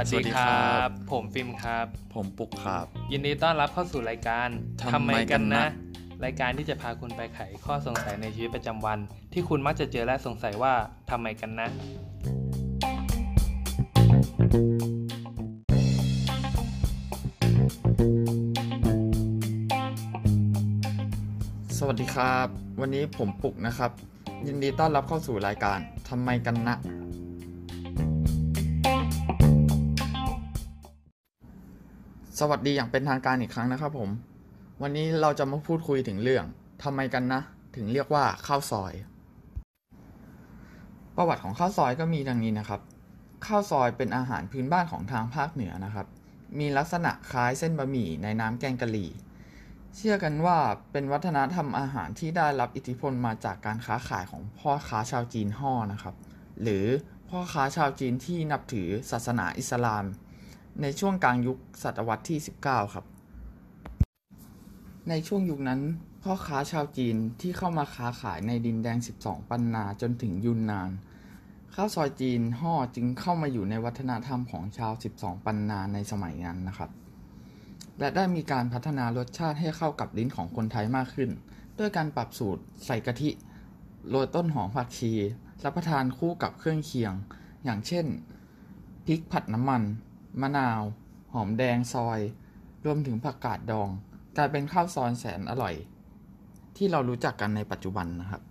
วัสสวัดีสดีคครัรับบผมฟิล์มครับ ผมปุกครับ ยินดีต้อนรับเข้าสู่รายการทำไมกันนะ รายการที่จะพาคุณไปไขข้อสงสัยในชีวิตประจำวัน ที่คุณมักจะเจอและสงสัยว่าทำไมกันนะ สวัสดีครับ วันนี้ผมปุกนะครับ ยินดีต้อนรับเข้าสู่รายการทำไมกันนะ สวัสดีอย่างเป็นทางการอีกครั้งนะครับผม วันนี้เราจะมาพูดคุยถึงเรื่องทำไมกันนะ ถึงเรียกว่าข้าวซอย ประวัติของข้าวซอยก็มีดังนี้นะครับ ข้าวซอยเป็นอาหารพื้นบ้านของทางภาคเหนือนะครับ มีลักษณะคล้ายเส้นบะหมี่ในน้ำแกงกะหรี่ เชื่อกันว่าเป็นวัฒนธรรมอาหารที่ได้รับอิทธิพลมาจากการค้าขายของพ่อค้าชาวจีนห่อนะครับ หรือพ่อค้าชาวจีนที่นับถือศาสนาอิสลาม ในช่วงกลางยุคศตวรรษที่ 19 ครับ ในช่วงยุคนั้น พ่อค้าชาวจีนที่เข้ามาค้าขายในดินแดง 12 ปันนาจนถึงยุนนาน ข้าวซอยจีนห่อจึงเข้ามาอยู่ในวัฒนธรรมของชาว 12 ปันนาในสมัยนั้นนะครับ และได้มีการพัฒนารสชาติให้เข้ากับลิ้นของคนไทยมากขึ้น ด้วยการปรับสูตรใส่กะทิโรยต้นหอมผักชีรับประทานคู่กับเครื่องเคียง อย่างเช่นพริกผัดน้ำมัน มะนาว หอมแดงซอย รวมถึงผักกาดดอง กลายเป็นข้าวซอยแสนอร่อย ที่เรารู้จักกันในปัจจุบันนะครับ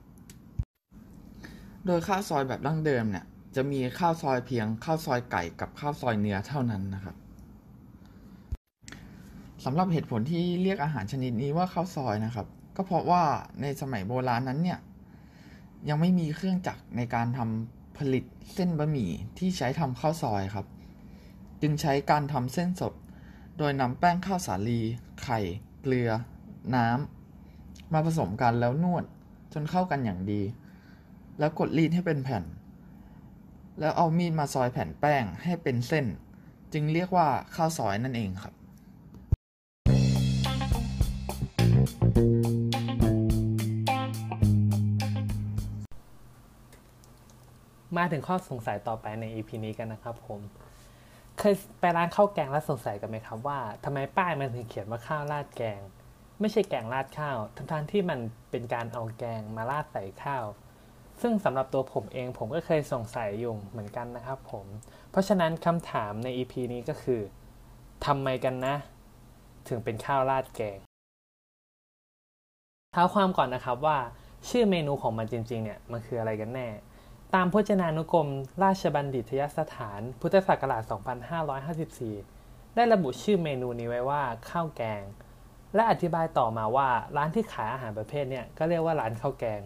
โดยข้าวซอยแบบดั้งเดิมเนี่ย จะมีข้าวซอยเพียงข้าวซอยไก่กับข้าวซอยเนื้อเท่านั้นนะครับสำหรับเหตุผลที่เรียกอาหารชนิดนี้ว่าข้าวซอยนะครับ ก็เพราะว่าในสมัยโบราณนั้นเนี่ย ยังไม่มีเครื่องจักรในการทำผลิตเส้นบะหมี่ที่ใช้ทำข้าวซอยครับ จึงใช้การทำเส้นสด โดยนำแป้งข้าวสาลี ไข่ เกลือ น้ำ มาผสมกันแล้วนวด จนเข้ากันอย่างดี แล้วกดรีดให้เป็นแผ่น แล้วเอามีดมาซอยแผ่นแป้งให้เป็นเส้น จึงเรียกว่าข้าวซอยนั่นเองครับมาถึงข้อสงสัยต่อไปใน EP นี้กันนะครับผม เคยไปร้านข้าวแกงแล้วสงสัยกันไหมครับว่าทำไมป้ายมันถึงเขียนว่าข้าวราดแกง ไม่ใช่แกงราดข้าวทั้งๆที่มันเป็นการเอาแกงมาราดใส่ข้าว ซึ่งสำหรับตัวผมเองผมก็เคยสงสัยอยู่เหมือนกันนะครับผม เพราะฉะนั้นคำถามใน EP นี้ก็คือทำไมกันนะ ถึงเป็นข้าวราดแกงเท้าความก่อนนะครับว่า ชื่อเมนูของมันจริงๆเนี่ยมันคืออะไรกันแน่ ตามพจนานุกรม ราชบัณฑิตยสถาน พุทธศักราช 2554 ได้ระบุชื่อเมนูนี้ไว้ว่าข้าวแกง และอธิบายต่อมาว่าร้านที่ขายอาหารประเภทเนี่ยก็เรียกว่าร้านข้าวแกง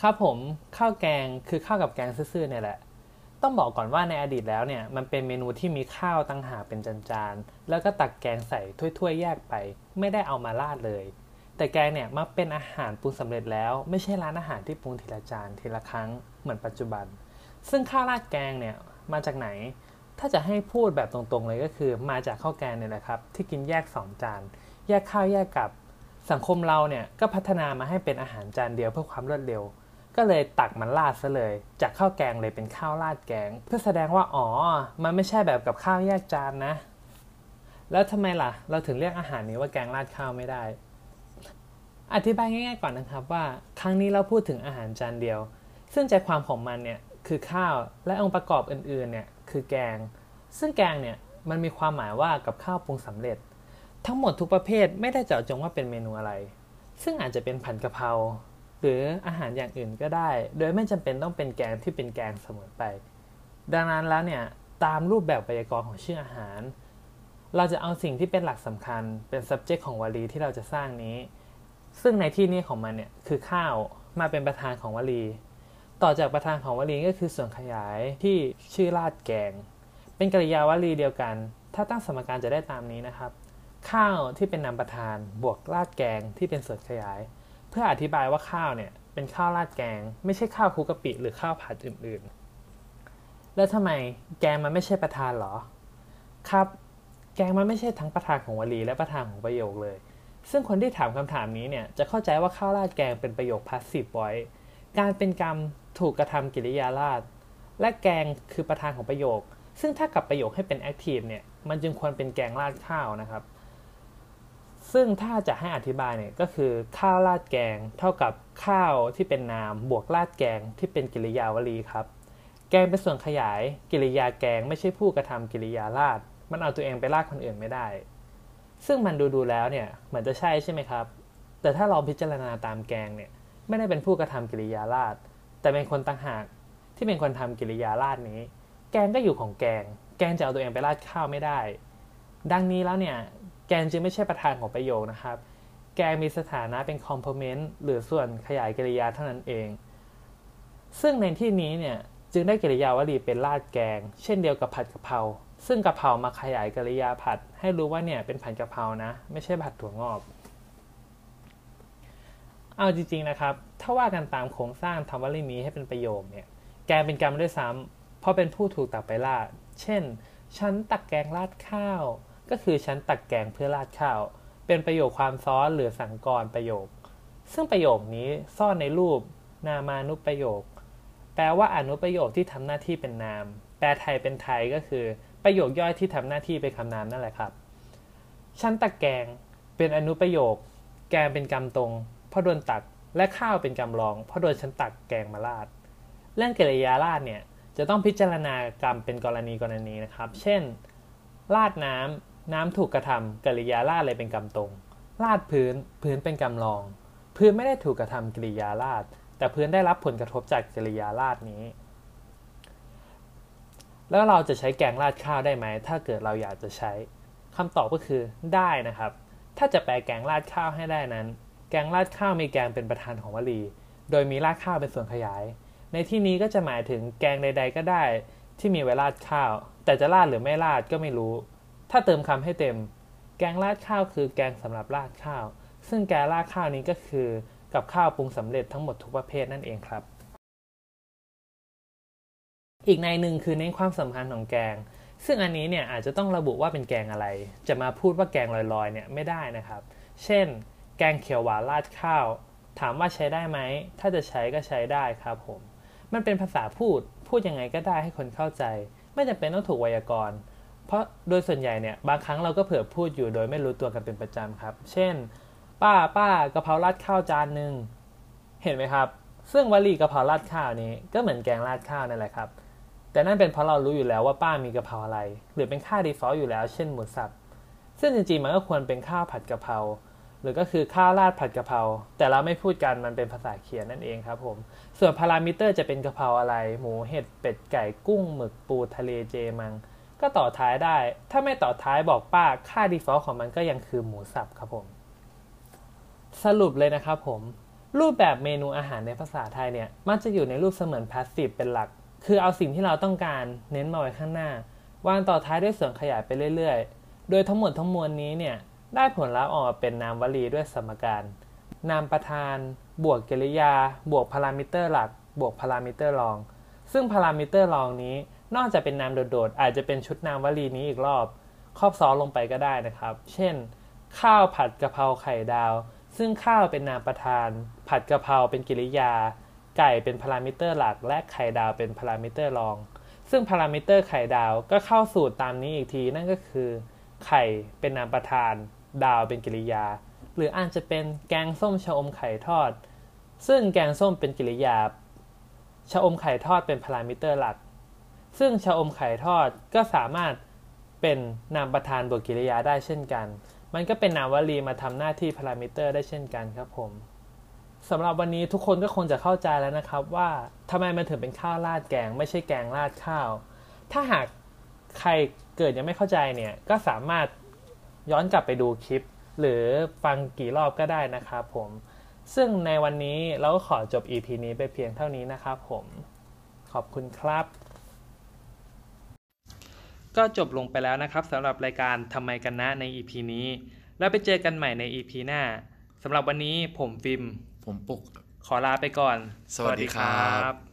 ครับผมข้าวแกงคือข้าวกับแกงซื่อๆเนี่ยแหละ ต้องบอกก่อนว่าในอดีตแล้วเนี่ยมันเป็นเมนูที่มีข้าวตั้งหาเป็นจานๆ แล้วก็ตักแกงใส่ถ้วยๆแยกไป ไม่ได้เอามาราดเลย แต่แกงเนี่ยมักเป็นอาหารปรุงสำเร็จแล้ว ไม่ใช่ร้านอาหารที่ปรุงทีละจานทีละครั้ง เหมือนปัจจุบัน ซึ่งข้าวราดแกงเนี่ยมาจากไหน ถ้าจะให้พูดแบบตรงๆเลยก็คือมาจากข้าวแกงเนี่ยแหละครับ ที่กินแยก 2 จาน แยกข้าวแยกกับ สังคมเราเนี่ยก็พัฒนามาให้เป็นอาหารจานเดียวเพื่อความรวดเร็ว ก็เลยตักมันราดซะเลย จากข้าวแกงเลยเป็นข้าวราดแกง เพื่อแสดงว่าอ๋อ มันไม่ใช่แบบกับข้าวแยกจานนะ แล้วทำไมล่ะ เราถึงเรียกอาหารนี้ว่าแกงราดข้าวไม่ได้อธิบายง่ายๆก่อนนะครับว่า ครั้งนี้เราพูดถึงอาหารจานเดียว ซึ่งใจความของมันเนี่ยคือข้าวและองค์ประกอบอื่นๆเนี่ยคือแกง ซึ่งแกงเนี่ยมันมีความหมายว่ากับข้าวปรุงสำเร็จ ทั้งหมดทุกประเภทไม่ได้เจาะจงว่าเป็นเมนูอะไร ซึ่งอาจจะเป็นผัดกะเพราหรืออาหารอย่างอื่นก็ได้ โดยไม่จำเป็นต้องเป็นแกงที่เป็นแกงเสมอไป ดังนั้นแล้วเนี่ยตามรูปแบบไวยากรณ์ของชื่ออาหาร เราจะเอาสิ่งที่เป็นหลักสำคัญเป็น subject ของวลีที่เราจะสร้างนี้ ซึ่งในที่นี้ของมันเนี่ยคือข้าวมาเป็นประธานของวลี ต่อจากประธานของวลีก็คือส่วนขยายที่ชื่อราดแกง เป็นกริยาวลีเดียวกัน ถ้าตั้งสมการจะได้ตามนี้นะครับ ข้าวที่เป็นนามประธานบวกราดแกงที่เป็นส่วนขยาย เพื่ออธิบายว่าข้าวเนี่ยเป็นข้าวราดแกง ไม่ใช่ข้าวคุกกะปิหรือข้าวผัดอื่นๆ แล้วทำไมแกงมันไม่ใช่ประธานเหรอ ครับ แกงมันไม่ใช่ทั้งประธานของวลีและประธานของประโยคเลย ซึ่งคนที่ถามคำถามนี้เนี่ยจะเข้าใจว่าข้าวราดแกงเป็นประโยคพาสซีฟไว้การเป็นกรรม ถูกกระทำกิริยาราดและแกงคือประธานของประโยค ซึ่งถ้ากลับประโยคให้เป็น active เนี่ย มันจึงควรเป็นแกงราดข้าวนะครับ ซึ่งถ้าจะให้อธิบายเนี่ยก็คือข้าวราดแกง เท่ากับข้าวที่เป็นนาม บวกราดแกงที่เป็นกิริยาวลีครับ แกงเป็นส่วนขยายกิริยาแกงไม่ใช่ผู้กระทำกิริยาราด มันเอาตัวเองไปราดคนอื่นไม่ได้ ซึ่งมันดูดูแล้วเนี่ยเหมือนจะใช่ใช่ไหมครับ แต่ถ้าเราพิจารณาตามแกงเนี่ยไม่ได้เป็นผู้กระทำกิริยาราด แต่เป็นคนต่างหากที่เป็นคนทำกิริยาราดนี้ แกงก็อยู่ของแกงแกงจะเอาตัวเองไปราดข้าวไม่ได้ ดังนี้แล้วเนี่ย แกงจึงไม่ใช่ประธานของประโยคนะครับ แกงมีสถานะเป็นคอมเพลเมนต์หรือส่วนขยายกิริยาเท่านั้นเอง ซึ่งในที่นี้เนี่ยจึงได้กิริยาวลีเป็นราดแกง เช่นเดียวกับผัดกะเพราซึ่งกะเพรามาขยายกริยาผัด ให้รู้ว่าเนี่ยเป็นผัดกะเพรานะ ไม่ใช่ผัดถั่วงอก เอาจริง ๆ นะครับ ถ้าว่ากันตามโครงสร้างทำวลีนี้ให้เป็นประโยคเนี่ย แกเป็นกรรมด้วยซ้ำเพราะเป็นผู้ถูกตักไปราด เช่น ฉันตักแกงราดข้าว ก็คือฉันตักแกงเพื่อราดข้าว เป็นประโยคความซ้อนหรือสังกรประโยค ซึ่งประโยคนี้ซ่อนในรูป นามานุประโยค แปลว่าอนุประโยคที่ทำหน้าที่เป็นนาม แปลไทยเป็นไทยก็คือ ประโยคย่อยที่ทำหน้าที่เป็นคำนามนั่นแหละครับ ฉันตักแกงเป็นอนุประโยค แกงเป็นกรรมตรง พราะโดนตักและข้าวเป็นกรรองเพราะโดนฉันตักแกงมาราดเรื่องกริยาราดเนี่ยจะต้องพิจารณากรรมเป็นกรณีกรณีนะครับ เช่นราดน้ำน้ำถูกกระทำกริยาราดเลยเป็นกรรมตรงราดพื้นพื้นเป็นกรรมรอง พื้นไม่ได้ถูกกระทำกริยาราดแต่พื้นได้รับผลกระทบจากกริยาราดนี้ แล้วเราจะใช้แกงราดข้าวได้ไหม ถ้าเกิดเราอยากจะใช้คำตอบก็คือได้นะครับ ถ้าจะแปลแกงราดข้าวให้ได้นั้น แกงราดข้าวมีแกงเป็นประธานของวลี โดยมีราดข้าวเป็นส่วนขยาย ในที่นี้ก็จะหมายถึงแกงใด ๆ ก็ได้ ที่มีไว้ราดข้าว แต่จะราดหรือไม่ราดก็ไม่รู้ ถ้าเติมคำให้เต็ม แกงราดข้าวคือแกงสำหรับราดข้าว ซึ่งแกงราดข้าวนี้ก็คือ กับข้าวปรุงสำเร็จทั้งหมดทุกประเภทนั่นเองครับ อีกในหนึ่งคือเน้นความสำคัญของแกง ซึ่งอันนี้เนี่ยอาจจะต้องระบุว่าเป็นแกงอะไร จะมาพูดว่าแกงลอยๆเนี่ยไม่ได้นะครับ เช่น แกงเขียวหวานราดข้าว ถามว่าใช้ได้ไหม ถ้าจะใช้ก็ใช้ได้ครับผม มันเป็นภาษาพูด พูดยังไงก็ได้ให้คนเข้าใจ ไม่จำเป็นต้องถูกไวยากรณ์ เพราะโดยส่วนใหญ่เนี่ย บางครั้งเราก็เผื่อพูดอยู่โดยไม่รู้ตัวกันเป็นประจำครับ เช่น ป้าป้ากะเพราราดข้าวจานหนึ่ง เห็นไหมครับ ซึ่งวลีกะเพราราดข้าวนี้ก็เหมือนแกงราดข้าวนั่นแหละครับ แต่นั่นเป็นเพราะเรารู้อยู่แล้วว่าป้ามีกะเพราอะไร หรือเป็นค่า default อยู่แล้ว เช่นหมูสับ ซึ่งจริงๆมันก็ควรเป็นข้าวผัดกะเพรา หรือก็คือข้าวราดผัดกะเพราแต่เราไม่พูดกันมันเป็นภาษาเขียนนั่นเองครับผมส่วนพารามิเตอร์จะเป็นกะเพราอะไร หมูเห็ดเป็ดไก่กุ้งหมึกปูทะเลเจมัง ก็ต่อท้ายได้ ถ้าไม่ต่อท้ายบอกป้าค่า default ของมันก็ยังคือหมูสับครับผม สรุปเลยนะครับผม รูปแบบเมนูอาหารในภาษาไทยเนี่ย มันจะอยู่ในรูปเสมือน passive เป็นหลัก คือเอาสิ่งที่เราต้องการเน้นมาไว้ข้างหน้า วางต่อท้ายด้วยส่วนขยายไปเรื่อยๆ โดยทั้งหมดทั้งมวลนี้เนี่ย ได้ผลลัพธ์ออกมาเป็นนามวลีด้วยสมการ นามประธาน บวกกริยา บวกพารามิเตอร์หลัก บวกพารามิเตอร์รอง ซึ่งพารามิเตอร์รองนี้ นอกจากเป็นนามโดดๆ อาจจะเป็นชุดนามวลีนี้อีกรอบ ครอบซ้อนลงไปก็ได้นะครับ เช่น ข้าวผัดกะเพราไก่ไข่ดาว ซึ่งข้าวเป็นนามประธาน ผัดกะเพราเป็นกริยา ไก่เป็นพารามิเตอร์หลัก และไข่ดาวเป็นพารามิเตอร์รอง ซึ่งพารามิเตอร์ไข่ดาวก็เข้าสูตรตามนี้อีกทีนั่นก็คือ ไข่เป็นนามประธาน ดาวเป็นกริยา หรืออาจจะเป็นแกงส้มชะอมไข่ทอด ซึ่งแกงส้มเป็นกริยาชะอมไข่ทอดเป็นพารามิเตอร์หลัก ซึ่งชะอมไข่ทอดก็สามารถเป็นนามประธานบวกกริยาได้เช่นกัน มันก็เป็นนามวลีมาทำหน้าที่พารามิเตอร์ได้เช่นกันครับผมสำหรับวันนี้ทุกคนก็คงจะเข้าใจแล้วนะครับว่าทำไมมันถึงเป็นข้าวราดแกง ไม่ใช่แกงราดข้าว ถ้าหากใครเกิดยังไม่เข้าใจเนี่ยก็สามารถ ย้อนกลับไปดูคลิป หรือฟังกี่รอบก็ได้นะครับผม ซึ่งในวันนี้เราก็ขอจบ EP นี้ไปเพียงเท่านี้นะครับผม ขอบคุณครับ ก็จบลงไปแล้วนะครับสำหรับรายการทำไมกันนะใน EP นี้ แล้วไปเจอกันใหม่ใน EP หน้าสำหรับวันนี้ผมฟิล์มผมปุก ขอลาไปก่อน สวัสดีครับสวัสดี